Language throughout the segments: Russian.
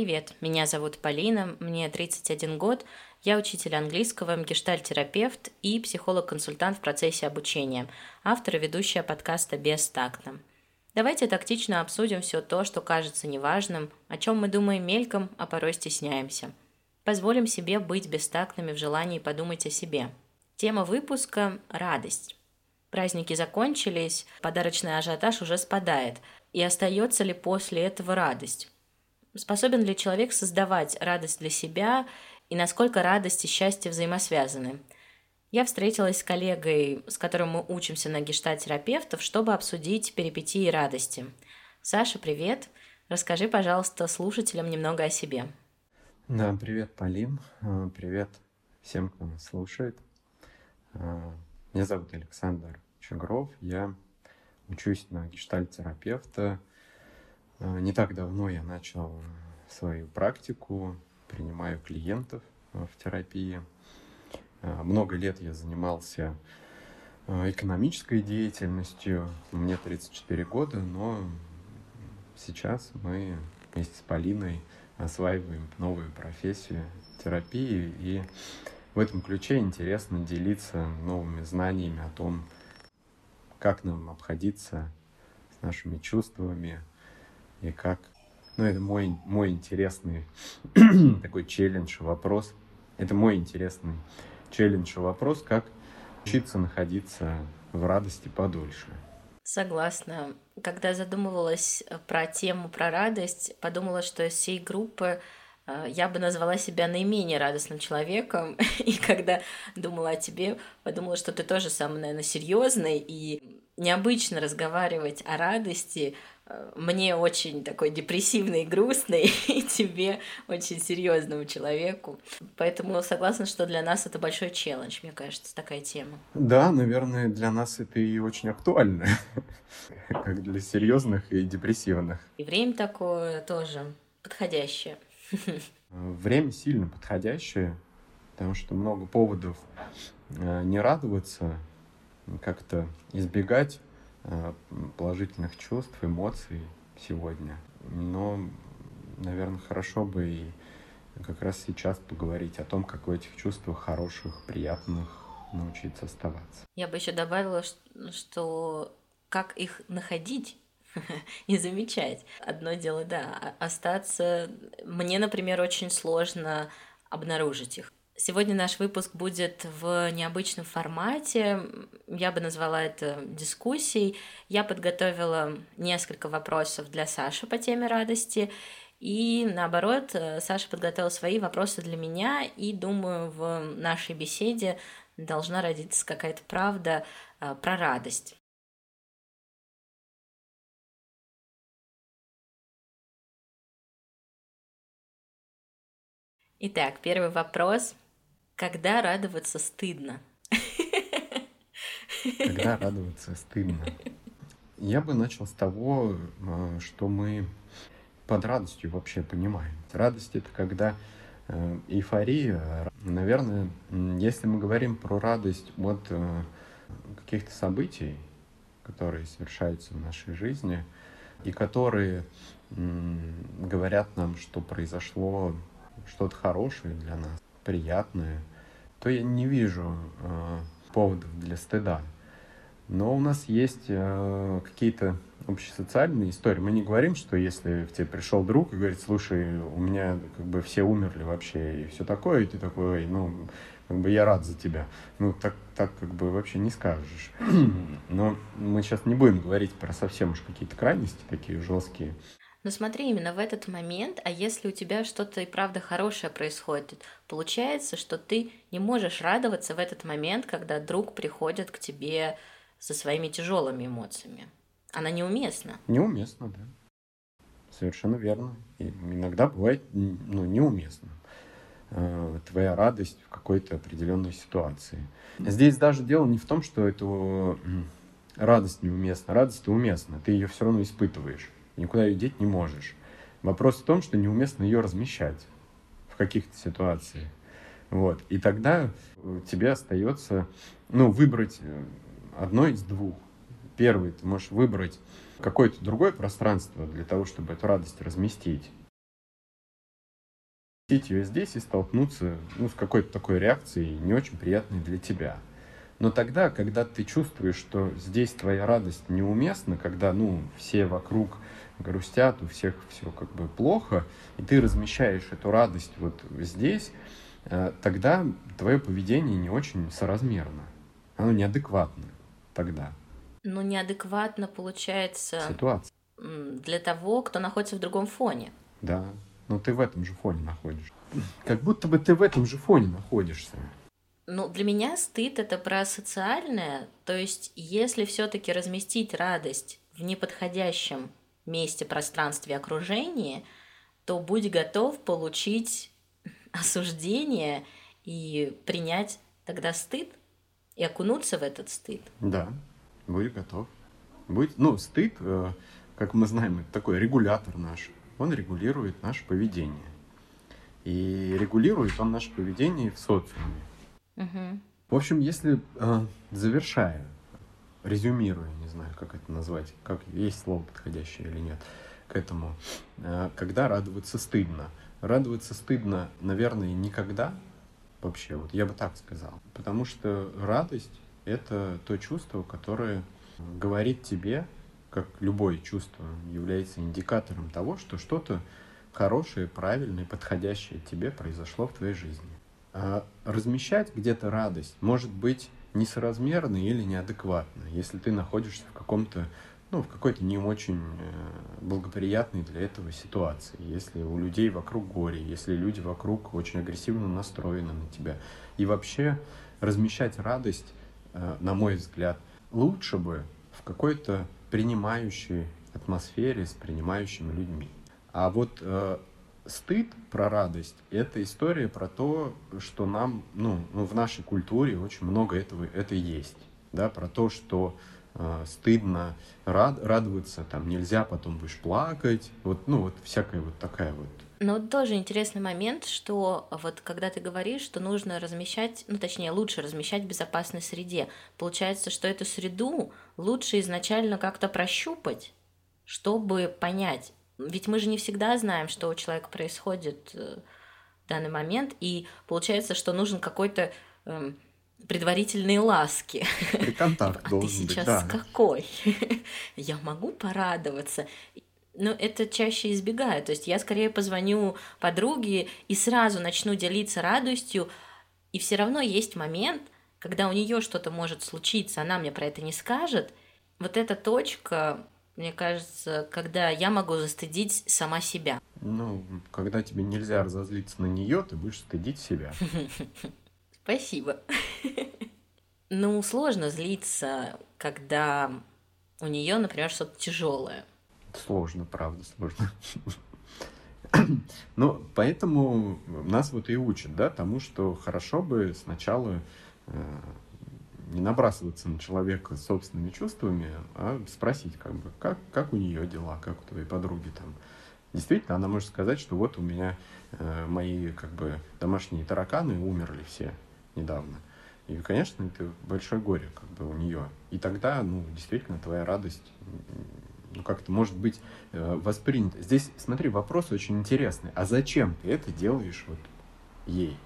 Привет, меня зовут Полина, мне 31 год, я учитель английского, гештальтерапевт и психолог-консультант в процессе обучения, автор и ведущая подкаста «Бестактно». Давайте тактично обсудим все то, что кажется неважным, о чем мы думаем мельком, а порой стесняемся. Позволим себе быть бестактными в желании подумать о себе. Тема выпуска – радость. Праздники закончились, подарочный ажиотаж уже спадает. И остается ли после этого радость? Способен ли человек создавать радость для себя и насколько радость и счастье взаимосвязаны? Я встретилась с коллегой, с которым мы учимся на гештальтерапевтов, чтобы обсудить перипетии радости. Саша, привет. Расскажи, пожалуйста, слушателям немного о себе. Да, привет, Полин. А, привет всем, кто нас слушает. А, меня зовут Александр Чегров. Я учусь на гештальтерапевта не так давно я начал свою практику, принимаю клиентов а, в терапии. Много лет я занимался экономической деятельностью. Мне 34 года, но сейчас мы вместе с Полиной осваиваем новую профессию терапии. И в этом ключе интересно делиться новыми знаниями о том, как нам обходиться с нашими чувствами, и как. Ну, это мой, мой интересный такой челлендж, вопрос. Это мой интересный челлендж, вопрос, как учиться находиться в радости подольше. Согласна. Когда задумывалась про тему про радость, подумала, что из всей группы э, я бы назвала себя наименее радостным человеком. И когда думала о тебе, подумала, что ты тоже самый, наверное, серьезный и необычно разговаривать о радости мне очень такой депрессивный и грустный, и тебе очень серьезному человеку. Поэтому согласна, что для нас это большой челлендж, мне кажется, такая тема. Да, наверное, для нас это и очень актуально, как для серьезных и депрессивных. И время такое тоже подходящее. Время сильно подходящее, потому что много поводов э, не радоваться, как-то избегать положительных чувств, эмоций сегодня. Но, наверное, хорошо бы и как раз сейчас поговорить о том, как в этих чувствах хороших, приятных научиться оставаться. Я бы еще добавила, что как их находить и замечать. Одно дело, да, остаться... Мне, например, очень сложно обнаружить их. Сегодня наш выпуск будет в необычном формате. Я бы назвала это дискуссией. Я подготовила несколько вопросов для Саши по теме радости. И наоборот, Саша подготовила свои вопросы для меня, и думаю, в нашей беседе должна родиться какая-то правда э, про радость. Итак, первый вопрос. Когда радоваться стыдно? Когда радоваться стыдно? Я бы начал с того, э, что мы под радостью вообще понимаем. Радость это когда э, эйфория. Наверное, если мы говорим про радость от э, каких-то событий, которые совершаются в нашей жизни, и которые говорят нам, что произошло что-то хорошее для нас, приятное, то я не вижу э, поводов для стыда. Но у нас есть э, какие-то общесоциальные истории. Мы не говорим, что если к тебе пришел друг и говорит, слушай, у меня как бы все умерли вообще и все такое, и ты такой, ну, как бы я рад за тебя. Ну, так, так как бы вообще не скажешь. Но мы сейчас не будем говорить про совсем уж какие-то крайности такие жесткие. Но смотри, именно в этот момент, а если у тебя что-то и правда хорошее происходит, получается, что ты не можешь радоваться в этот момент, когда друг приходит к тебе со своими тяжелыми эмоциями. Она неуместна. Неуместна, да. Совершенно верно. И иногда бывает ну, неуместно э, твоя радость в какой-то определенной ситуации. Здесь даже дело не в том, что эту радость неуместна. Радость уместна, ты ее все равно испытываешь никуда ее деть не можешь. Вопрос в том, что неуместно ее размещать в каких-то ситуациях. Вот. И тогда тебе остается ну, выбрать э, одно из двух. Первый, ты можешь выбрать какое-то другое пространство для того, чтобы эту радость разместить. ее здесь и столкнуться ну, с какой-то такой реакцией, не очень приятной для тебя. Но тогда, когда ты чувствуешь, что здесь твоя радость неуместна, когда, ну, все вокруг грустят, у всех все как бы плохо, и ты размещаешь эту радость вот здесь, э, тогда твое поведение не очень соразмерно. Оно неадекватно тогда. Ну, неадекватно получается... Ситуация. Для того, кто находится в другом фоне. Да, но ты в этом же фоне находишься. Как будто бы ты в этом же фоне находишься. Ну, для меня стыд это про социальное. То есть, если все-таки разместить радость в неподходящем месте, пространстве, окружении, то будь готов получить осуждение и принять тогда стыд и окунуться в этот стыд. Да, будь готов. Будь, ну, стыд, э, как мы знаем, это такой регулятор наш. Он регулирует наше поведение. И регулирует он наше поведение в социуме. Угу. В общем, если э, завершая, резюмируя, не знаю, как это назвать, как есть слово подходящее или нет к этому, э, когда радоваться стыдно. Радоваться стыдно, наверное, никогда вообще, вот я бы так сказал. Потому что радость — это то чувство, которое говорит тебе, как любое чувство, является индикатором того, что что-то хорошее, правильное, подходящее тебе произошло в твоей жизни. А размещать где-то радость может быть несоразмерно или неадекватно, если ты находишься в каком-то ну, в какой-то не очень э, благоприятной для этого ситуации. Если у людей вокруг горе, если люди вокруг очень агрессивно настроены на тебя. И вообще размещать радость, э, на мой взгляд, лучше бы в какой-то принимающей атмосфере с принимающими людьми. А вот э, стыд про радость — это история про то, что нам, ну, ну, в нашей культуре очень много этого, это есть. Да, про то, что э, стыдно рад, радоваться, там нельзя, потом будешь плакать. Вот, ну, вот всякая вот такая вот но тоже интересный момент, что вот когда ты говоришь, что нужно размещать, ну точнее лучше размещать в безопасной среде, получается, что эту среду лучше изначально как-то прощупать, чтобы понять, ведь мы же не всегда знаем, что у человека происходит э, в данный момент, и получается, что нужен какой-то э, предварительные ласки. И контакт а должен ты сейчас быть, да. какой? я могу порадоваться. Но это чаще избегаю. То есть я скорее позвоню подруге и сразу начну делиться радостью, и все равно есть момент, когда у нее что-то может случиться, она мне про это не скажет. Вот эта точка мне кажется, когда я могу застыдить сама себя. Ну, когда тебе нельзя разозлиться на нее, ты будешь стыдить себя. Спасибо. Ну, сложно злиться, когда у нее, например, что-то тяжелое. Сложно, правда, сложно. Ну, поэтому нас вот и учат, да, тому, что хорошо бы сначала э, не набрасываться на человека собственными чувствами, а спросить, как бы, как, как у нее дела, как у твоей подруги там. Действительно, она может сказать, что вот у меня э, мои как бы домашние тараканы умерли все недавно. И, конечно, это большое горе как бы у нее. И тогда, ну, действительно, твоя радость ну, как-то может быть э, воспринята. Здесь, смотри, вопрос очень интересный. А зачем ты это делаешь вот ей?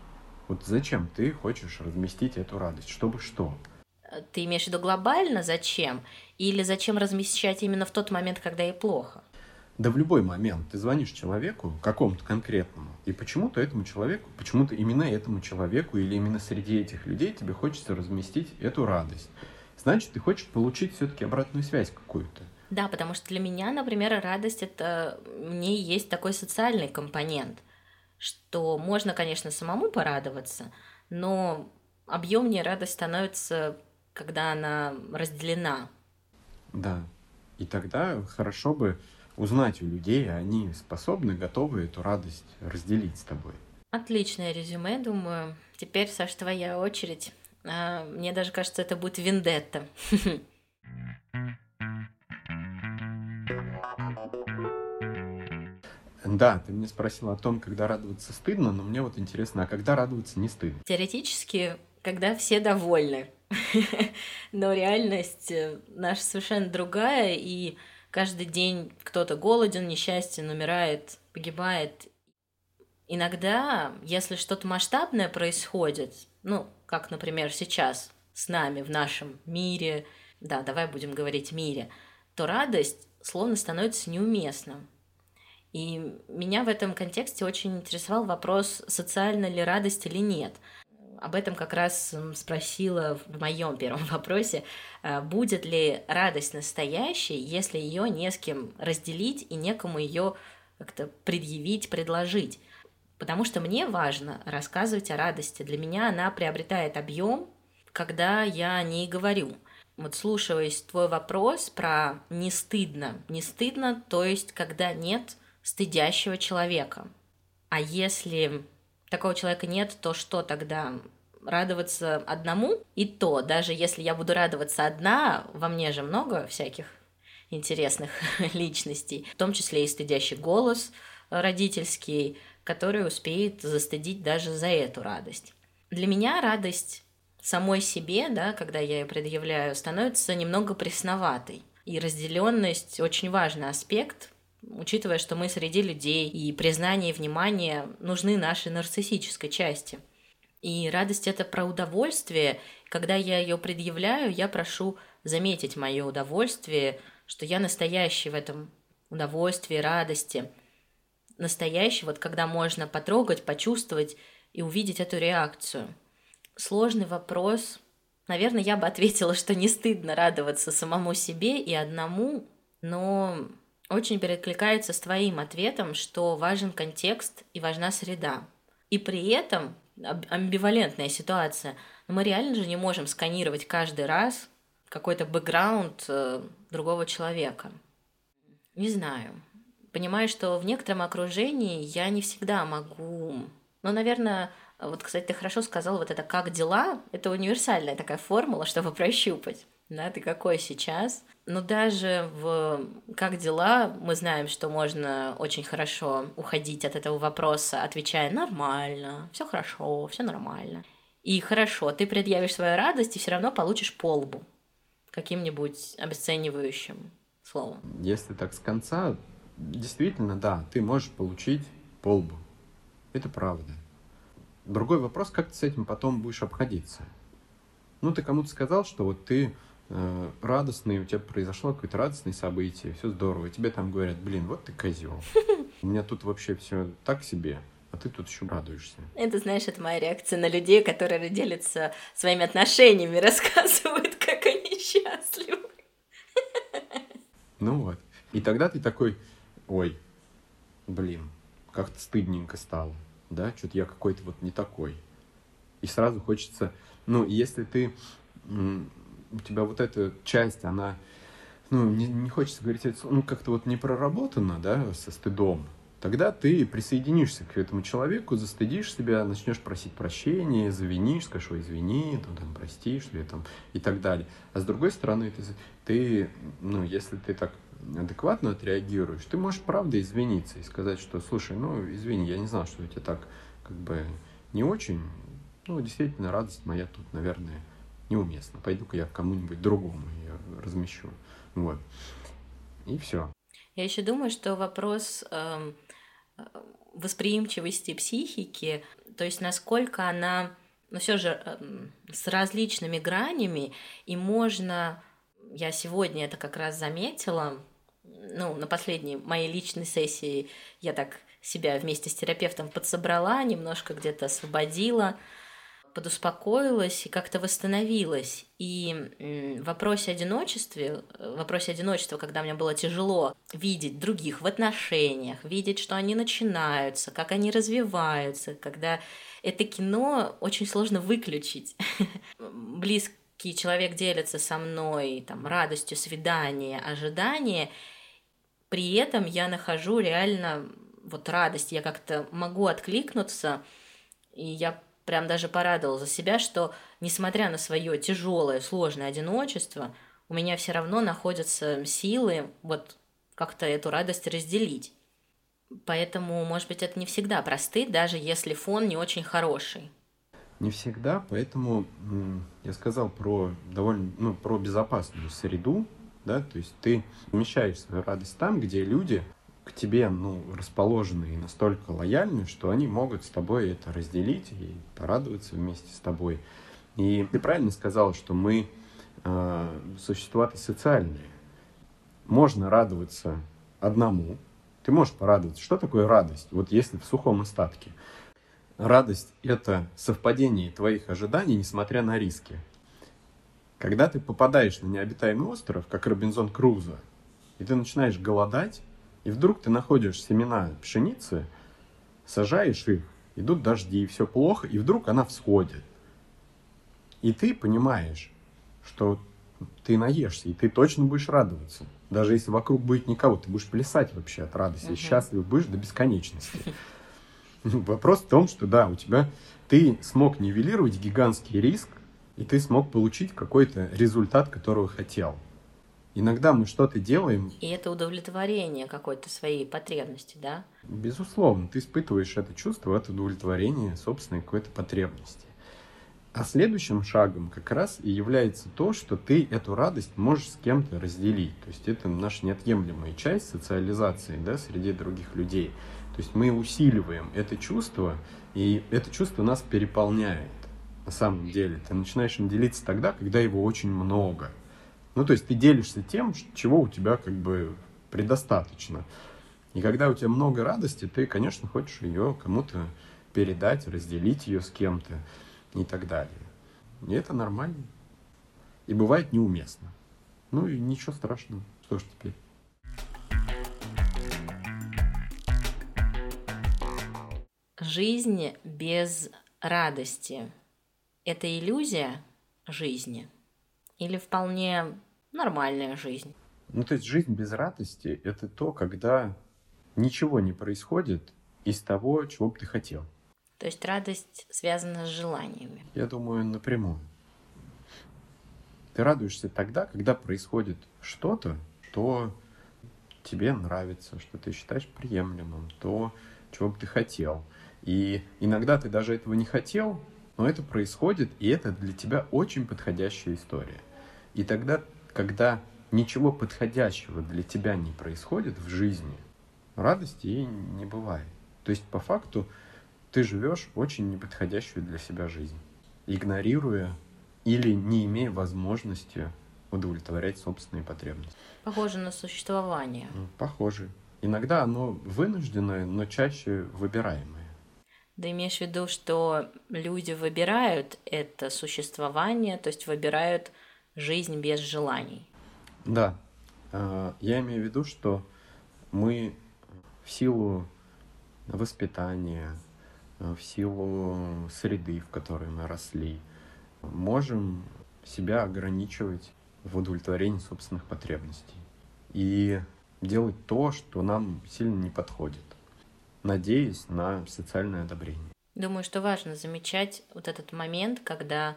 Вот зачем ты хочешь разместить эту радость? Чтобы что? Ты имеешь в виду глобально зачем? Или зачем размещать именно в тот момент, когда ей плохо? Да в любой момент ты звонишь человеку, какому-то конкретному, и почему-то этому человеку, почему-то именно этому человеку или именно среди этих людей тебе хочется разместить эту радость. Значит, ты хочешь получить все-таки обратную связь какую-то. Да, потому что для меня, например, радость это мне есть такой социальный компонент, что можно, конечно, самому порадоваться, но объемнее радость становится когда она разделена. Да. И тогда хорошо бы узнать у людей, они способны, готовы эту радость разделить с тобой. Отличное резюме, думаю. Теперь, Саш, твоя очередь. А, мне даже кажется, это будет вендетта. Да, ты меня спросил о том, когда радоваться стыдно, но мне вот интересно, а когда радоваться не стыдно? Теоретически, когда все довольны. Но реальность э, наша совершенно другая, и каждый день кто-то голоден, несчастен, умирает, погибает. Иногда, если что-то масштабное происходит, ну, как, например, сейчас с нами в нашем мире, да, давай будем говорить мире, то радость словно становится неуместным. И меня в этом контексте очень интересовал вопрос, социальна ли радость или нет. Об этом как раз спросила в моем первом вопросе, а, будет ли радость настоящей, если ее не с кем разделить и некому ее как-то предъявить, предложить. Потому что мне важно рассказывать о радости. Для меня она приобретает объем, когда я не говорю. Вот слушаясь твой вопрос про не стыдно. Не стыдно, то есть когда нет стыдящего человека. А если такого человека нет, то что тогда? Радоваться одному? И то, даже если я буду радоваться одна, во мне же много всяких интересных личностей, в том числе и стыдящий голос родительский, который успеет застыдить даже за эту радость. Для меня радость самой себе, да, когда я ее предъявляю, становится немного пресноватой. И разделенность очень важный аспект, учитывая, что мы среди людей, и признание и внимание нужны нашей нарциссической части. И радость это про удовольствие. Когда я ее предъявляю, я прошу заметить мое удовольствие, что я настоящий в этом удовольствии, радости – настоящий, вот когда можно потрогать, почувствовать и увидеть эту реакцию. Сложный вопрос. Наверное, я бы ответила, что не стыдно радоваться самому себе и одному, но очень перекликается с твоим ответом, что важен контекст и важна среда. И при этом амбивалентная ситуация. Но мы реально же не можем сканировать каждый раз какой-то бэкграунд э, другого человека. Не знаю понимаю, что в некотором окружении я не всегда могу... Ну, наверное, вот, кстати, ты хорошо сказал, вот это «как дела?» — это универсальная такая формула, чтобы прощупать. Да, ты какой сейчас? Но даже в «как дела» мы знаем, что можно очень хорошо уходить от этого вопроса, отвечая «нормально», все хорошо, все нормально. И хорошо, ты предъявишь свою радость и все равно получишь полбу каким-нибудь обесценивающим словом. Если так с конца, действительно, да, ты можешь получить полбу. Это правда. Другой вопрос, как ты с этим потом будешь обходиться. Ну, ты кому-то сказал, что вот ты радостный, у тебя произошло какое-то радостное событие, все здорово, и тебе там говорят, блин, вот ты козел. У меня тут вообще все так себе, а ты тут еще радуешься. Это, знаешь, это моя реакция на людей, которые делятся своими отношениями, рассказывают, как они счастливы. Ну вот. И тогда ты такой, ой, блин, как-то стыдненько стало, да, что-то я какой-то вот не такой. И сразу хочется, ну, если ты, у тебя вот эта часть, она, ну, не, не хочется говорить, ну, как-то вот не проработана, да, со стыдом, тогда ты присоединишься к этому человеку, застыдишь себя, начнешь просить прощения, завинишь, скажешь, ой, извини, там, там, прости, что я там, и так далее. А с другой стороны, ты, ты ну, если ты так адекватно отреагируешь, ты можешь правда извиниться и сказать, что, слушай, ну, извини, я не знал, что у тебя так, как бы, не очень, ну, действительно, радость моя тут, наверное, неуместна. Пойду-ка я кому-нибудь другому ее размещу. Вот. И все. Я еще думаю, что вопрос э, восприимчивости психики, то есть насколько она, ну все же э, с различными гранями, и можно, я сегодня это как раз заметила, ну, на последней моей личной сессии я так себя вместе с терапевтом подсобрала, немножко где-то освободила, подуспокоилась и как-то восстановилась. И в вопросе одиночестве, в вопросе одиночества, когда мне было тяжело видеть других в отношениях, видеть, что они начинаются, как они развиваются, когда это кино очень сложно выключить. Близкий человек делится со мной там, радостью свидания, ожидания, при этом я нахожу реально вот радость, я как-то могу откликнуться, и я прям даже порадовала за себя, что несмотря на свое тяжелое, сложное одиночество, у меня все равно находятся силы вот как-то эту радость разделить. Поэтому, может быть, это не всегда просты, даже если фон не очень хороший. Не всегда, поэтому я сказал про довольно, ну, про безопасную среду, да, то есть ты умещаешь свою радость там, где люди к тебе ну, расположены и настолько лояльны, что они могут с тобой это разделить и порадоваться вместе с тобой. И ты правильно сказал, что мы э, существа социальные. Можно радоваться одному. Ты можешь порадоваться. Что такое радость? Вот если в сухом остатке. Радость — это совпадение твоих ожиданий, несмотря на риски. Когда ты попадаешь на необитаемый остров, как Робинзон Крузо, и ты начинаешь голодать, и вдруг ты находишь семена пшеницы, сажаешь их, идут дожди, и все плохо, и вдруг она всходит. И ты понимаешь, что ты наешься, и ты точно будешь радоваться. Даже если вокруг будет никого, ты будешь плясать вообще от радости, uh-huh. счастлив будешь до бесконечности. Вопрос в том, что да, у тебя ты смог нивелировать гигантский риск, и ты смог получить какой-то результат, которого хотел. Иногда мы что-то делаем. И это удовлетворение какой-то своей потребности, да? Безусловно, ты испытываешь это чувство, это удовлетворение собственной какой-то потребности. А следующим шагом как раз и является то, что ты эту радость можешь с кем-то разделить. То есть это наша неотъемлемая часть социализации да, среди других людей. То есть мы усиливаем это чувство, и это чувство нас переполняет на самом деле. Ты начинаешь им делиться тогда, когда его очень много – ну, то есть ты делишься тем, чего у тебя как бы предостаточно. И когда у тебя много радости, ты, конечно, хочешь ее кому-то передать, разделить ее с кем-то и так далее. И это нормально. И бывает неуместно. Ну и ничего страшного. Что ж теперь? Жизнь без радости – это иллюзия жизни – или вполне нормальная жизнь? Ну, то есть жизнь без радости — это то, когда ничего не происходит из того, чего бы ты хотел. То есть радость связана с желаниями? Я думаю, напрямую. Ты радуешься тогда, когда происходит что-то, что тебе нравится, что ты считаешь приемлемым, то, чего бы ты хотел. И иногда ты даже этого не хотел, но это происходит, и это для тебя очень подходящая история. И тогда, когда ничего подходящего для тебя не происходит в жизни, радости ей не бывает. То есть, по факту, ты живешь очень неподходящую для себя жизнь, игнорируя или не имея возможности удовлетворять собственные потребности. Похоже на существование. Похоже. Иногда оно вынужденное, но чаще выбираемое. Да имеешь в виду, что люди выбирают это существование, то есть выбирают жизнь без желаний. Да, а, я имею в виду, что мы в силу воспитания, в силу среды, в которой мы росли, можем себя ограничивать в удовлетворении собственных потребностей и делать то, что нам сильно не подходит надеясь на социальное одобрение. Думаю, что важно замечать вот этот момент, когда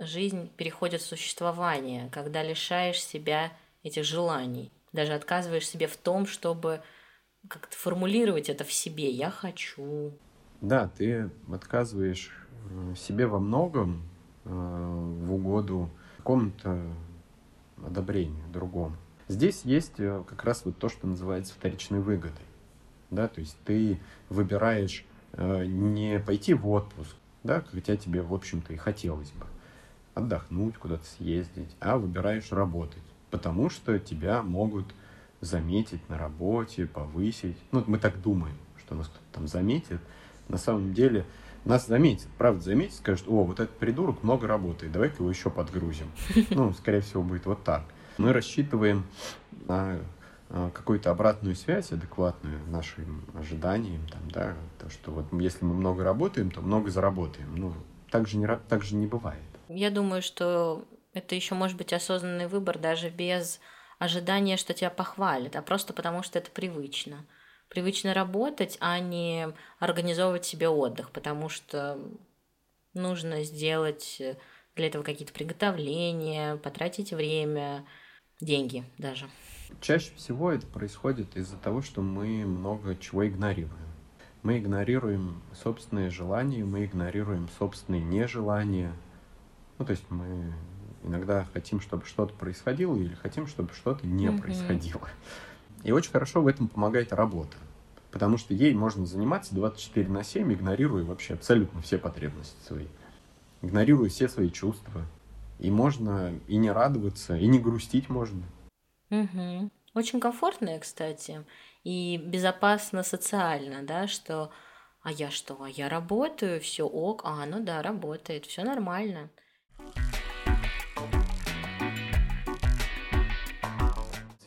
жизнь переходит в существование, когда лишаешь себя этих желаний, даже отказываешь себе в том, чтобы как-то формулировать это в себе. Я хочу. Да, ты отказываешь э, себе во многом э, в угоду какому-то одобрению другому. Здесь есть э, как раз вот то, что называется вторичной выгодой да, то есть ты выбираешь э, не пойти в отпуск, да, хотя тебе, в общем-то, и хотелось бы отдохнуть, куда-то съездить, а выбираешь работать, потому что тебя могут заметить на работе, повысить. Ну, мы так думаем, что нас кто-то там заметит. На самом деле нас заметит, правда заметит, скажет, о, вот этот придурок много работает, давай-ка его еще подгрузим. Ну, скорее всего, будет вот так. Мы рассчитываем на Э, какую-то обратную связь адекватную нашим ожиданиям, там, да, то, что вот если мы много работаем, то много заработаем. Ну, так же не, так же не бывает. Я думаю, что это еще может быть осознанный выбор даже без ожидания, что тебя похвалят, а просто потому, что это привычно. Привычно работать, а не организовывать себе отдых, потому что нужно сделать для этого какие-то приготовления, потратить время, деньги даже. Чаще всего это происходит из-за того, что мы много чего игнорируем. Мы игнорируем собственные желания, мы игнорируем собственные нежелания. Ну, то есть мы иногда хотим, чтобы что-то происходило, или хотим, чтобы что-то не mm-hmm. происходило. И очень хорошо в этом помогает работа, потому что ей можно заниматься 24 на 7, игнорируя вообще абсолютно все потребности свои, игнорируя все свои чувства. И можно и не радоваться, и не грустить можно. Угу. Очень комфортно, кстати, и безопасно социально, да, что а я что, а я работаю, все ок, а, ну да, работает, все нормально.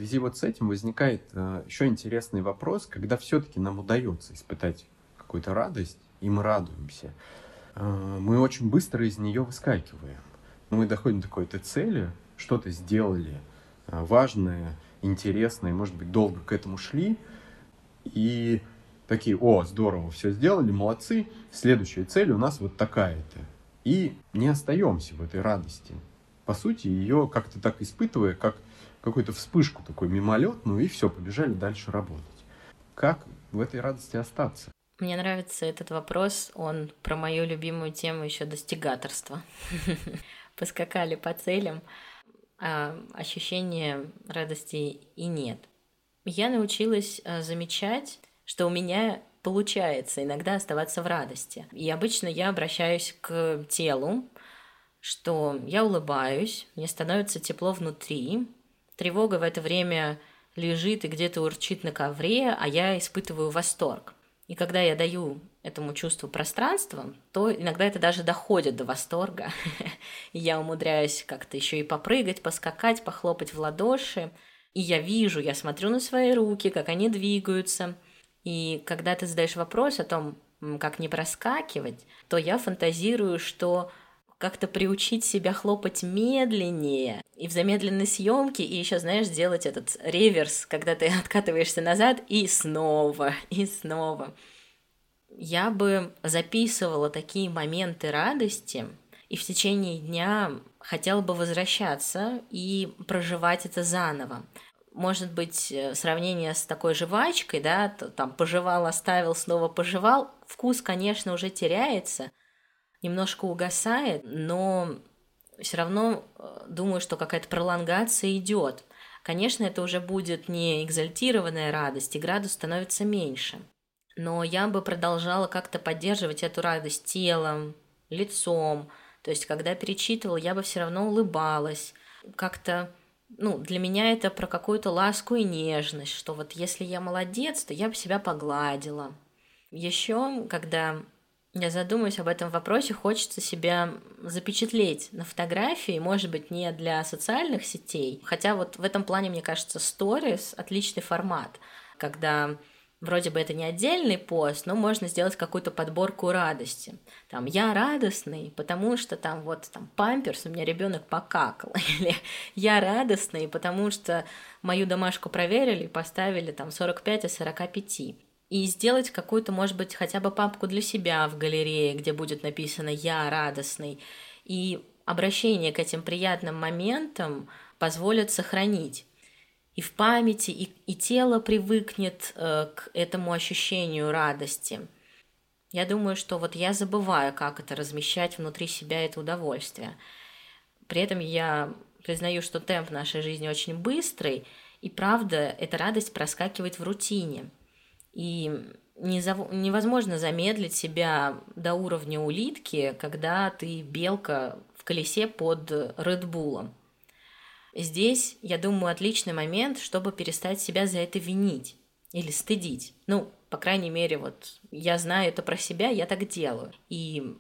Связи вот с этим возникает э, еще интересный вопрос, когда все-таки нам удается испытать какую-то радость, и мы радуемся, э, мы очень быстро из нее выскакиваем. Мы доходим до какой-то цели, что-то сделали э, важное, интересное, может быть, долго к этому шли, и такие, о, здорово, все сделали, молодцы, следующая цель у нас вот такая-то. И не остаемся в этой радости. По сути, ее как-то так испытывая, как какую-то вспышку такой мимолетную, и все, побежали дальше работать. Как в этой радости остаться? Мне нравится этот вопрос, он про мою любимую тему еще достигаторства. Поскакали по целям, а ощущения радости и нет. Я научилась э, замечать, что у меня получается иногда оставаться в радости. И обычно я обращаюсь к телу, что я улыбаюсь, мне становится тепло внутри, тревога в это время лежит и где-то урчит на ковре, а я испытываю восторг. И когда я даю этому чувству пространства, то иногда это даже доходит до восторга. И я умудряюсь как-то еще и попрыгать, поскакать, похлопать в ладоши. И я вижу, я смотрю на свои руки, как они двигаются. И когда ты задаешь вопрос о том, как не проскакивать, то я фантазирую, что как-то приучить себя хлопать медленнее и в замедленной съемке, и еще, знаешь, сделать этот реверс, когда ты откатываешься назад и снова, и снова. Я бы записывала такие моменты радости, и в течение дня хотела бы возвращаться и проживать это заново. Может быть, э, сравнение с такой жвачкой, да, там пожевал, оставил, снова пожевал, вкус, конечно, уже теряется – немножко угасает, но все равно э, думаю, что какая-то пролонгация идет. Конечно, это уже будет не экзальтированная радость, и градус становится меньше. Но я бы продолжала как-то поддерживать эту радость телом, лицом. То есть, когда перечитывала, я бы все равно улыбалась. Как-то, ну, для меня это про какую-то ласку и нежность, что вот если я молодец, то я бы себя погладила. Еще, когда я задумаюсь об этом вопросе, хочется себя запечатлеть на фотографии, может быть, не для социальных сетей, хотя вот в этом плане, мне кажется, сторис отличный формат, когда вроде бы это не отдельный пост, но можно сделать какую-то подборку радости. Там я радостный, потому что там вот там памперс, у меня ребенок покакал. Или я радостный, потому что мою домашку проверили поставили там 45 из 45 и сделать какую-то, может быть, хотя бы папку для себя в галерее, где будет написано «Я радостный». И обращение к этим приятным моментам позволит сохранить. И в памяти, и, и тело привыкнет э, к этому ощущению радости. Я думаю, что вот я забываю, как это размещать внутри себя это удовольствие. При этом я признаю, что темп нашей жизни очень быстрый, и правда, эта радость проскакивает в рутине – и невозможно замедлить себя до уровня улитки, когда ты белка в колесе под Редбулом. Здесь, я думаю, отличный момент, чтобы перестать себя за это винить или стыдить. Ну, по крайней мере, вот я знаю это про себя, я так делаю. И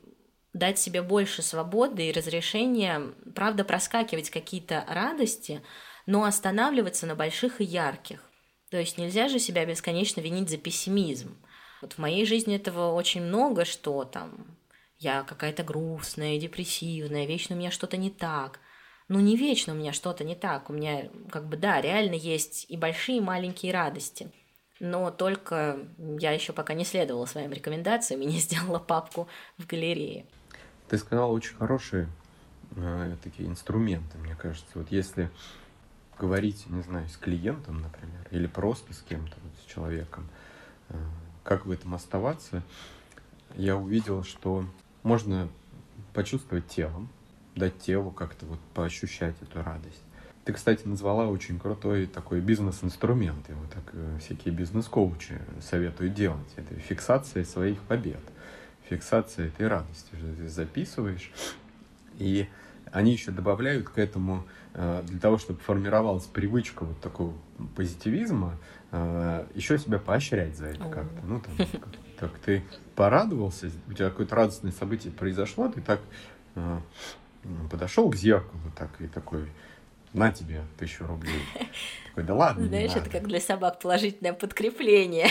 дать себе больше свободы и разрешения, правда, проскакивать какие-то радости, но останавливаться на больших и ярких. То есть нельзя же себя бесконечно винить за пессимизм. Вот в моей жизни этого очень много, что там я какая-то грустная, депрессивная, вечно у меня что-то не так. Ну, не вечно у меня что-то не так. У меня, как бы, да, реально есть и большие, и маленькие радости. Но только я еще пока не следовала своим рекомендациям и не сделала папку в галерее. Ты сказала очень хорошие э, такие инструменты, мне кажется. Вот если говорить, не знаю, с клиентом, например, или просто с кем-то, вот, с человеком, э, как в этом оставаться, я увидел, что можно почувствовать телом, дать телу как-то вот поощущать эту радость. Ты, кстати, назвала очень крутой такой бизнес-инструмент. Его так э, всякие бизнес-коучи советуют делать. Это фиксация своих побед. Фиксация этой радости. Ты записываешь. И они еще добавляют к этому, для того, чтобы формировалась привычка вот такого позитивизма, э, еще себя поощрять за это как-то. Ну, там, как ты порадовался, у тебя какое-то радостное событие произошло, ты так подошел к зеркалу так и такой, на тебе тысячу рублей. Такой, да ладно, Знаешь, это как для собак положительное подкрепление.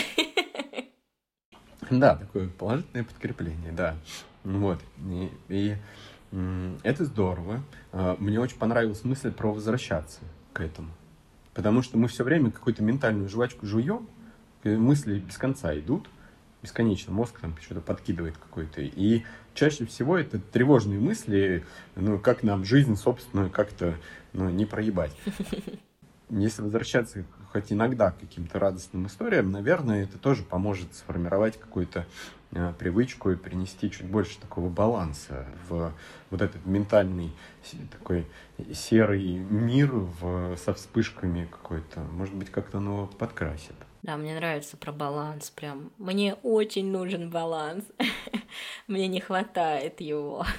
Да, такое положительное подкрепление, да. Вот. И, и это здорово. А, мне очень понравилась мысль про возвращаться к этому. Потому что мы все время какую-то ментальную жвачку жуем, мысли без конца идут, бесконечно. Мозг там что-то подкидывает какой-то. И чаще всего это тревожные мысли, ну, как нам жизнь собственную как-то ну, не проебать. Если возвращаться хоть иногда к каким-то радостным историям, наверное, это тоже поможет сформировать какую-то э, привычку и принести чуть больше такого баланса в вот этот ментальный такой серый мир в, со вспышками какой-то. Может быть, как-то оно подкрасит. Да, мне нравится про баланс прям. Мне очень нужен баланс. Мне не хватает его.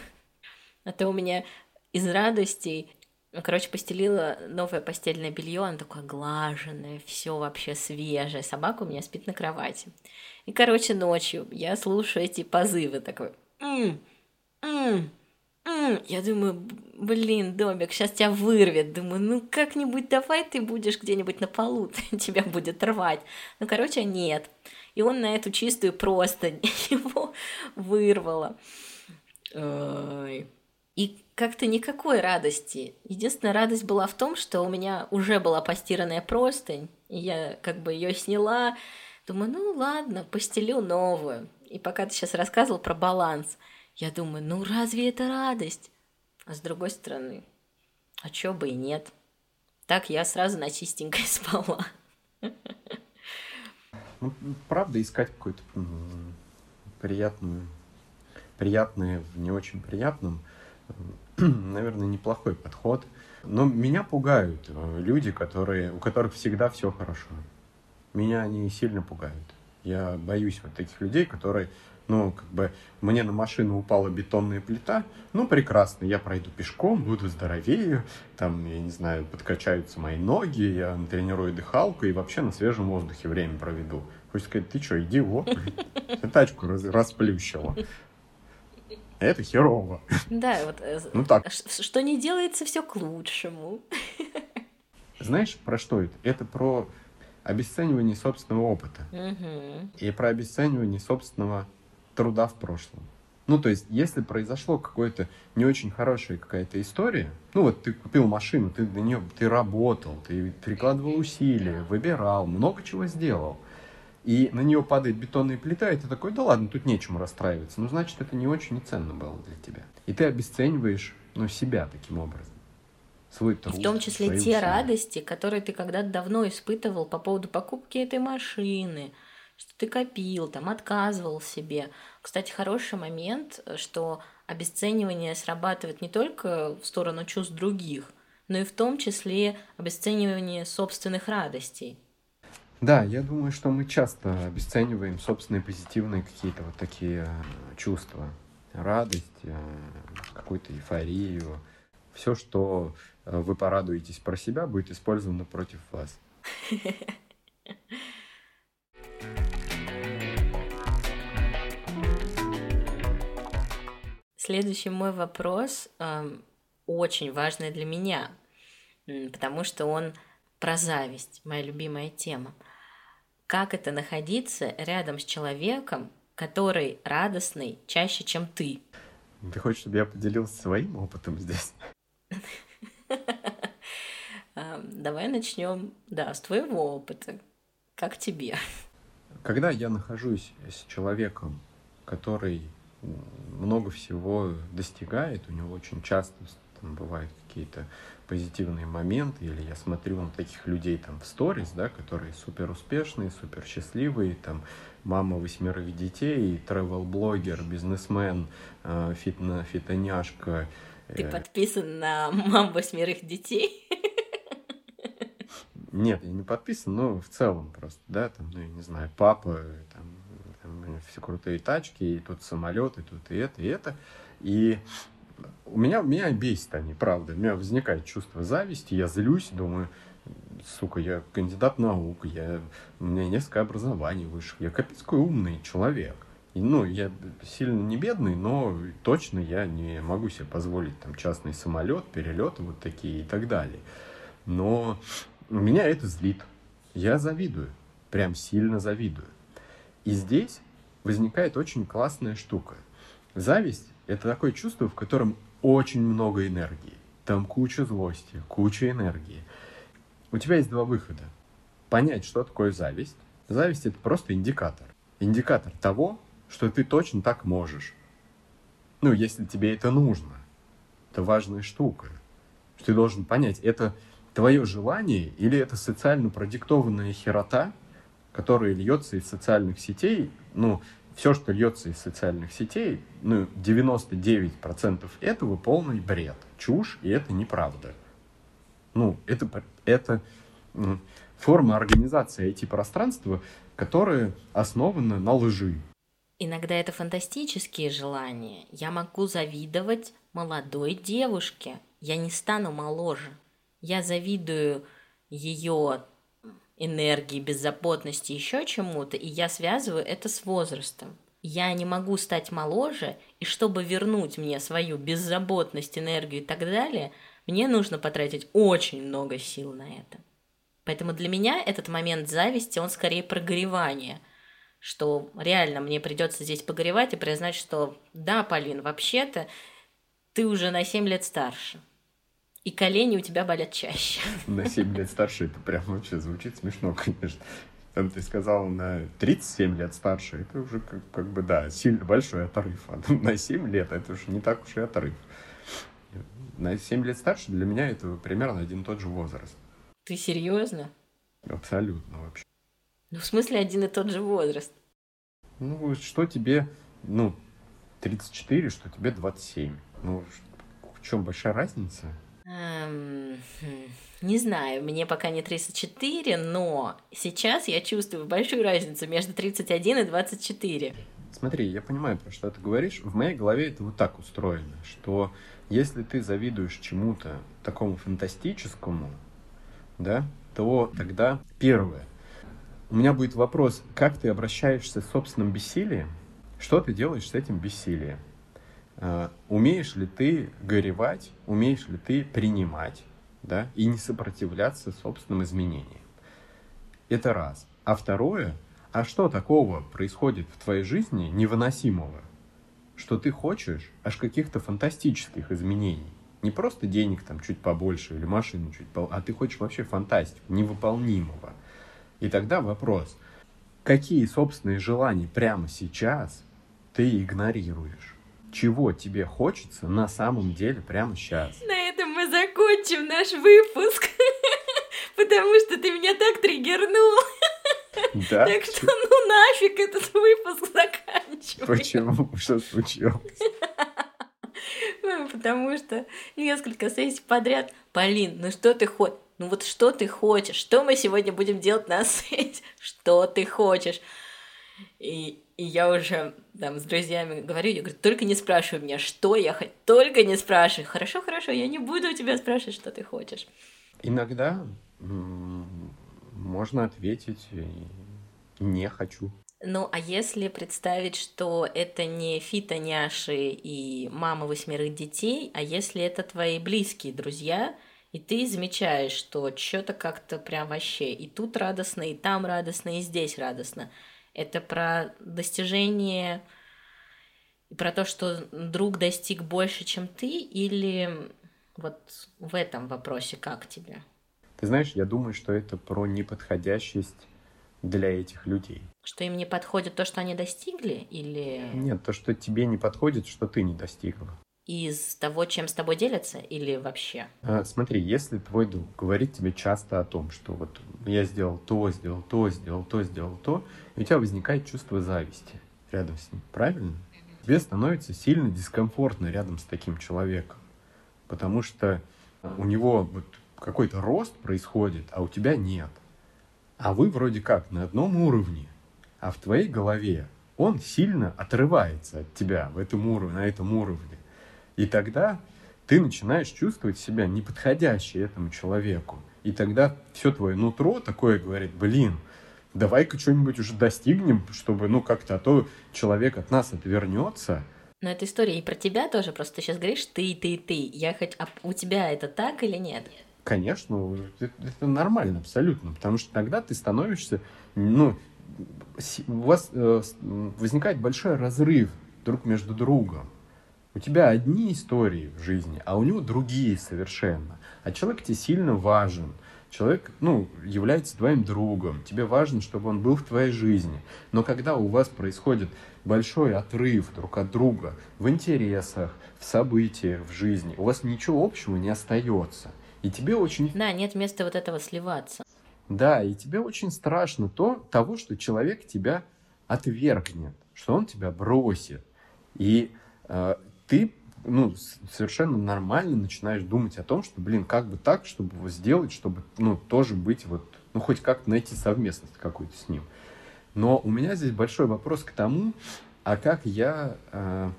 А то у меня из радостей короче, постелила новое постельное белье, оно такое глаженное, все вообще свежее. Собака у меня спит на кровати. И, короче, ночью я слушаю эти позывы такой. М -м -м Я думаю, блин, Домик, сейчас тебя вырвет. Думаю, ну как-нибудь давай ты будешь где-нибудь на полу, тебя будет рвать. Ну, короче, нет. И он на эту чистую просто его вырвало. Ой. И как-то никакой радости. Единственная радость была в том, что у меня уже была постиранная простынь, и я как бы ее сняла. Думаю, ну ладно, постелю новую. И пока ты сейчас рассказывал про баланс, я думаю, ну разве это радость? А с другой стороны, а чё бы и нет. Так я сразу на чистенькой спала. Ну, правда, искать какую-то приятную, приятное в не очень приятном – наверное, неплохой подход. Но меня пугают э, люди, которые, у которых всегда все хорошо. Меня они сильно пугают. Я боюсь вот таких людей, которые, ну, как бы, мне на машину упала бетонная плита, ну, прекрасно, я пройду пешком, буду здоровее, там, я не знаю, подкачаются мои ноги, я тренирую дыхалку и вообще на свежем воздухе время проведу. Хочешь сказать, ты что, идиот? Ты тачку расплющила это херово. Да, вот э, ну, так. что не делается, все к лучшему. Знаешь, про что это? Это про обесценивание собственного опыта. Угу. И про обесценивание собственного труда в прошлом. Ну, то есть, если произошло какое-то не очень хорошая какая-то история, ну вот ты купил машину, ты на нее, ты работал, ты прикладывал усилия, выбирал, много чего сделал и на нее падает бетонная плита, и ты такой, да ладно, тут нечему расстраиваться. Ну, значит, это не очень ценно было для тебя. И ты обесцениваешь, ну, себя таким образом. Свой труд, В том числе те усилия. радости, которые ты когда-то давно испытывал по поводу покупки этой машины, что ты копил, там, отказывал себе. Кстати, хороший момент, что обесценивание срабатывает не только в сторону чувств других, но и в том числе обесценивание собственных радостей. Да, я думаю, что мы часто обесцениваем собственные позитивные какие-то вот такие э, чувства. Радость, э, какую-то эйфорию. Все, что э, вы порадуетесь про себя, будет использовано против вас. Следующий мой вопрос э, очень важный для меня, потому что он про зависть, моя любимая тема как это находиться рядом с человеком, который радостный чаще, чем ты. Ты хочешь, чтобы я поделился своим опытом здесь? Давай начнем, да, с твоего опыта. Как тебе? Когда я нахожусь с человеком, который много всего достигает, у него очень часто там бывают какие-то позитивные моменты, или я смотрю на таких людей там в сторис, да, которые супер успешные, супер счастливые, там мама восьмерых детей, travel-блогер, бизнесмен, э, фитно, фитоняшка. Ты э. подписан на мам восьмерых детей? Нет, я не подписан, но в целом просто, да, там, ну, я не знаю, папа, там, там все крутые тачки, и тут самолет, и тут и это, и это. И у меня, меня бесит они, правда. У меня возникает чувство зависти, я злюсь, думаю, сука, я кандидат наук, я, у меня несколько образований высших, я капец какой умный человек. И, ну, я сильно не бедный, но точно я не могу себе позволить там частный самолет, перелеты вот такие и так далее. Но меня это злит. Я завидую, прям сильно завидую. И здесь возникает очень классная штука. Зависть — это такое чувство, в котором очень много энергии. Там куча злости, куча энергии. У тебя есть два выхода. Понять, что такое зависть. Зависть — это просто индикатор. Индикатор того, что ты точно так можешь. Ну, если тебе это нужно. Это важная штука. Что ты должен понять, это твое желание или это социально продиктованная херота, которая льется из социальных сетей. Ну, все, что льется из социальных сетей, ну, 99% этого полный бред. Чушь, и это неправда. Ну, это, это форма организации IT-пространства, которая основана на лжи. Иногда это фантастические желания. Я могу завидовать молодой девушке. Я не стану моложе. Я завидую ее энергии, беззаботности, еще чему-то, и я связываю это с возрастом. Я не могу стать моложе, и чтобы вернуть мне свою беззаботность, энергию и так далее, мне нужно потратить очень много сил на это. Поэтому для меня этот момент зависти, он скорее прогоревание – что реально мне придется здесь погоревать и признать, что да, Полин, вообще-то ты уже на 7 лет старше. И колени у тебя болят чаще. На 7 лет старше, это прям вообще звучит смешно, конечно. Там ты сказал на 37 лет старше, это уже как, как бы, да, сильно большой отрыв. А на 7 лет это уже не так уж и отрыв. На 7 лет старше для меня это примерно один и тот же возраст. Ты серьезно? Абсолютно вообще. Ну, в смысле, один и тот же возраст. Ну, что тебе, ну, 34, что тебе 27. Ну, в чем большая разница? Эм, хм, не знаю, мне пока не 34, но сейчас я чувствую большую разницу между 31 и 24. Смотри, я понимаю, про что ты говоришь. В моей голове это вот так устроено, что если ты завидуешь чему-то такому фантастическому, да, то тогда первое, у меня будет вопрос, как ты обращаешься с собственным бессилием? Что ты делаешь с этим бессилием? Uh, умеешь ли ты горевать, умеешь ли ты принимать, да, и не сопротивляться собственным изменениям? Это раз. А второе, а что такого происходит в твоей жизни невыносимого, что ты хочешь аж каких-то фантастических изменений? Не просто денег там чуть побольше или машину чуть побольше, а ты хочешь вообще фантастику, невыполнимого – и тогда вопрос, какие собственные желания прямо сейчас ты игнорируешь? Чего тебе хочется на самом деле прямо сейчас? На этом мы закончим наш выпуск, потому что ты меня так триггернул. Да? Так что ну нафиг этот выпуск заканчивай. Почему? Что случилось? Потому что несколько сессий подряд. Полин, ну что ты хочешь? ну вот что ты хочешь, что мы сегодня будем делать на сессии, что ты хочешь. И, и я уже там с друзьями говорю, я говорю, только не спрашивай меня, что я хочу, только не спрашивай. Хорошо, хорошо, я не буду у тебя спрашивать, что ты хочешь. Иногда можно ответить не хочу. Ну, а если представить, что это не Фита, Няши и мама восьмерых детей, а если это твои близкие друзья, и ты замечаешь, что что-то как-то прям вообще и тут радостно, и там радостно, и здесь радостно. Это про достижение, про то, что друг достиг больше, чем ты, или вот в этом вопросе как тебе? Ты знаешь, я думаю, что это про неподходящесть для этих людей. Что им не подходит то, что они достигли, или... Нет, то, что тебе не подходит, что ты не достигла из того, чем с тобой делятся, или вообще? А, смотри, если твой друг говорит тебе часто о том, что вот я сделал то, сделал то, сделал то, сделал то, и у тебя возникает чувство зависти рядом с ним, правильно? Тебе становится сильно дискомфортно рядом с таким человеком, потому что у него вот какой-то рост происходит, а у тебя нет. А вы вроде как на одном уровне, а в твоей голове он сильно отрывается от тебя в этом уровне, на этом уровне. И тогда ты начинаешь чувствовать себя неподходящей этому человеку. И тогда все твое нутро такое говорит, блин, давай-ка что-нибудь уже достигнем, чтобы, ну, как-то, а то человек от нас отвернется. Но эта история и про тебя тоже, просто ты сейчас говоришь ты, ты, ты. Я хоть, а у тебя это так или нет? Конечно, это, это нормально абсолютно, потому что тогда ты становишься, ну, у вас э, возникает большой разрыв друг между другом. У тебя одни истории в жизни, а у него другие совершенно. А человек тебе сильно важен. Человек, ну, является твоим другом. Тебе важно, чтобы он был в твоей жизни. Но когда у вас происходит большой отрыв друг от друга в интересах, в событиях, в жизни, у вас ничего общего не остается. И тебе очень... Да, нет места вот этого сливаться. Да, и тебе очень страшно то, того, что человек тебя отвергнет, что он тебя бросит. И э, ты ну, совершенно нормально начинаешь думать о том, что, блин, как бы так, чтобы его сделать, чтобы, ну, тоже быть вот, ну, хоть как-то найти совместность какую-то с ним. Но у меня здесь большой вопрос к тому, а как я э,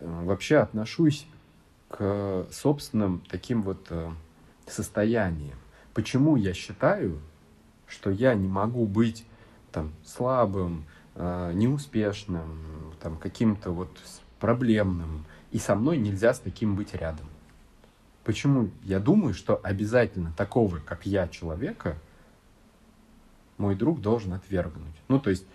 э вообще отношусь к собственным таким вот э, состояниям. Почему я считаю, что я не могу быть там слабым, э, неуспешным, там каким-то вот проблемным, и со мной нельзя с таким быть рядом. Почему я думаю, что обязательно такого, как я, человека, мой друг должен отвергнуть? Ну, то есть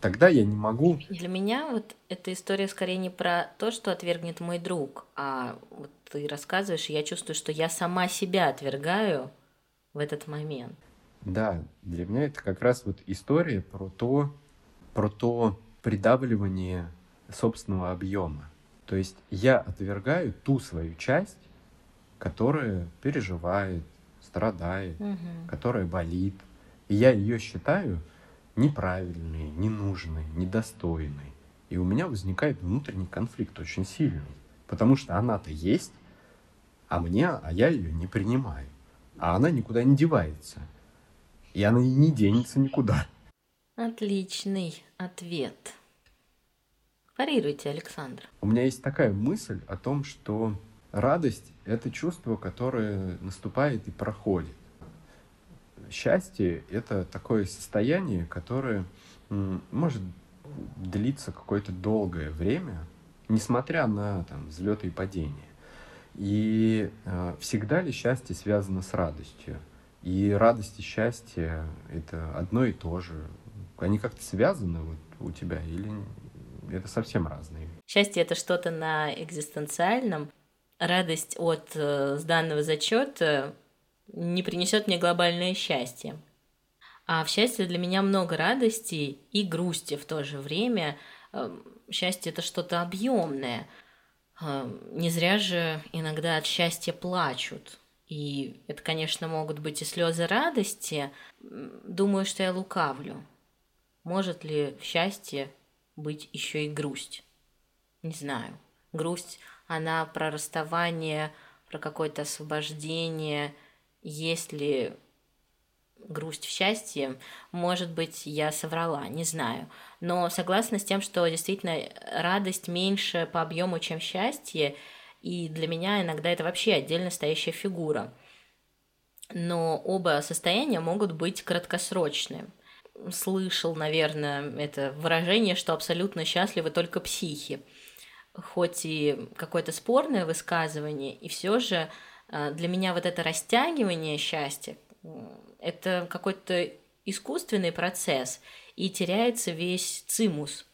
тогда я не могу... Для меня вот эта история скорее не про то, что отвергнет мой друг, а вот ты рассказываешь, и я чувствую, что я сама себя отвергаю в этот момент. Да, для меня это как раз вот история про то, про то придавливание собственного объема. То есть я отвергаю ту свою часть, которая переживает, страдает, угу. которая болит. И я ее считаю неправильной, ненужной, недостойной. И у меня возникает внутренний конфликт очень сильный. Потому что она-то есть, а мне, а я ее не принимаю. А она никуда не девается. И она и не денется никуда. Отличный ответ. Парируйте, Александр. У меня есть такая мысль о том, что радость — это чувство, которое наступает и проходит. Счастье — это такое состояние, которое может длиться какое-то долгое время, несмотря на там, взлеты и падения. И э, всегда ли счастье связано с радостью? И радость и счастье — это одно и то же. Они как-то связаны вот у тебя или это совсем разные. Счастье это что-то на экзистенциальном. Радость от э, сданного зачета не принесет мне глобальное счастье. А в счастье для меня много радости и грусти в то же время. Эм, счастье это что-то объемное. Эм, не зря же иногда от счастья плачут. И это, конечно, могут быть и слезы радости. Думаю, что я лукавлю. Может ли в счастье быть еще и грусть. Не знаю. Грусть, она про расставание, про какое-то освобождение. Есть ли грусть в счастье, может быть, я соврала, не знаю. Но согласна с тем, что действительно радость меньше по объему, чем счастье, и для меня иногда это вообще отдельно стоящая фигура. Но оба состояния могут быть краткосрочными слышал, наверное, это выражение, что абсолютно счастливы только психи. Хоть и какое-то спорное высказывание, и все же э, для меня вот это растягивание счастья – это какой-то искусственный процесс, и теряется весь цимус –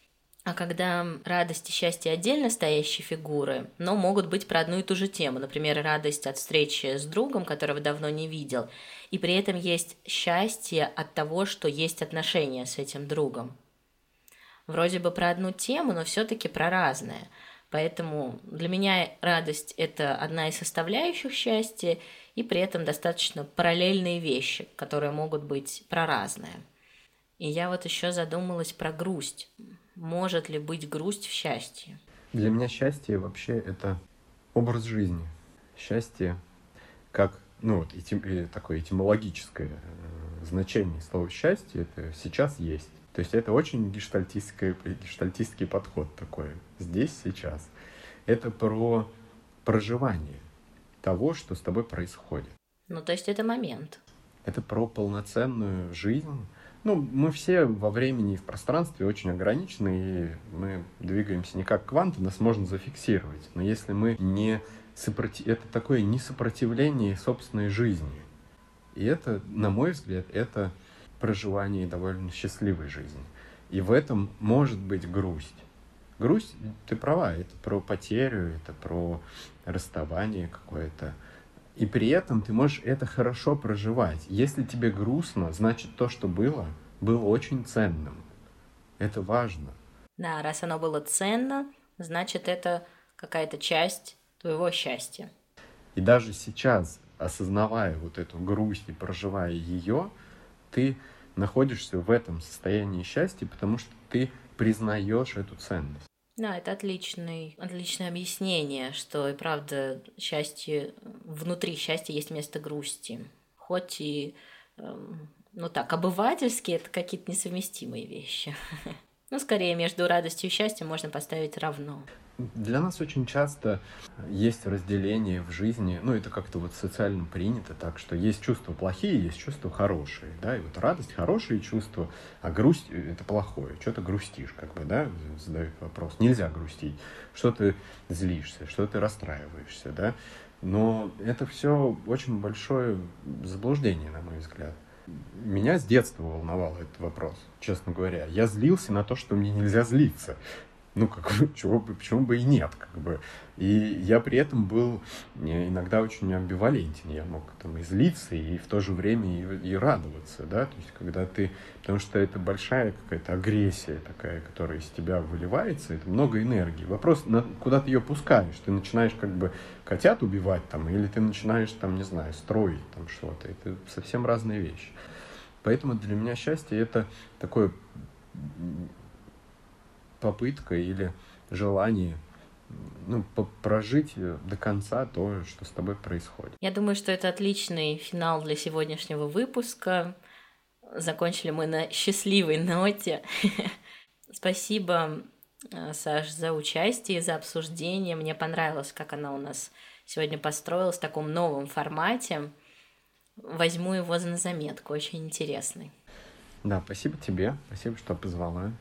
а когда радость и счастье отдельно стоящие фигуры, но могут быть про одну и ту же тему, например, радость от встречи с другом, которого давно не видел, и при этом есть счастье от того, что есть отношения с этим другом. Вроде бы про одну тему, но все-таки про разное. Поэтому для меня радость – это одна из составляющих счастья, и при этом достаточно параллельные вещи, которые могут быть про разное. И я вот еще задумалась про грусть. Может ли быть грусть в счастье? Для меня счастье вообще это образ жизни. Счастье как ну вот этим, и такое этимологическое э, значение слова счастье, это сейчас есть. То есть это очень гештальтистский, гештальтистский подход такой. Здесь, сейчас. Это про проживание того, что с тобой происходит. Ну, то есть это момент. Это про полноценную жизнь. Ну, мы все во времени и в пространстве очень ограничены, и мы двигаемся не как кванты, нас можно зафиксировать. Но если мы не сопротив... это такое несопротивление собственной жизни. И это, на мой взгляд, это проживание довольно счастливой жизни. И в этом может быть грусть. Грусть, ты права, это про потерю, это про расставание какое-то. И при этом ты можешь это хорошо проживать. Если тебе грустно, значит то, что было, было очень ценным. Это важно. Да, раз оно было ценно, значит это какая-то часть твоего счастья. И даже сейчас, осознавая вот эту грусть и проживая ее, ты находишься в этом состоянии счастья, потому что ты признаешь эту ценность. Да, это отличный, отличное объяснение, что и правда счастье, внутри счастья есть место грусти. Хоть и, эм, ну так, обывательски это какие-то несовместимые вещи. Ну, скорее, между радостью и счастьем можно поставить равно. Для нас очень часто есть разделение в жизни, ну это как-то вот социально принято так, что есть чувства плохие, есть чувства хорошие, да, и вот радость хорошие чувства, а грусть это плохое, что ты грустишь, как бы, да, задают вопрос, нельзя грустить, что ты злишься, что ты расстраиваешься, да, но это все очень большое заблуждение, на мой взгляд. Меня с детства волновал этот вопрос, честно говоря. Я злился на то, что мне нельзя злиться ну, как чего почему бы и нет, как бы. И я при этом был иногда очень амбивалентен, я мог там и злиться, и в то же время и, и радоваться, да, то есть когда ты, потому что это большая какая-то агрессия такая, которая из тебя выливается, это много энергии. Вопрос, на, куда ты ее пускаешь, ты начинаешь как бы котят убивать там, или ты начинаешь там, не знаю, строить там что-то, это совсем разные вещи. Поэтому для меня счастье это такое попытка или желание ну, прожить до конца то, что с тобой происходит. Я думаю, что это отличный финал для сегодняшнего выпуска. Закончили мы на счастливой ноте. Спасибо, э, Саш, за участие, за обсуждение. Мне понравилось, как она у нас сегодня построилась в таком новом формате. Возьму его на заметку, очень интересный. Да, спасибо тебе, спасибо, что позвала.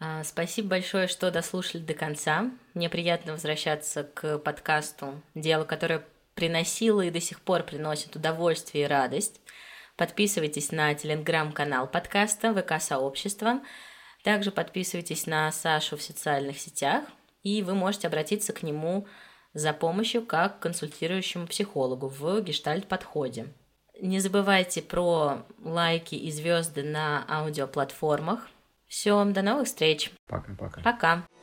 А, спасибо большое, что дослушали до конца. Мне приятно возвращаться к подкасту, делу, которое приносило и до сих пор приносит удовольствие и радость. Подписывайтесь на телеграм-канал подкаста ВК-сообщества. Также подписывайтесь на Сашу в социальных сетях, и вы можете обратиться к нему за помощью как к консультирующему психологу в гештальт-подходе. Не забывайте про лайки и звезды на аудиоплатформах – все, до новых встреч. Пока-пока. Пока. -пока. Пока.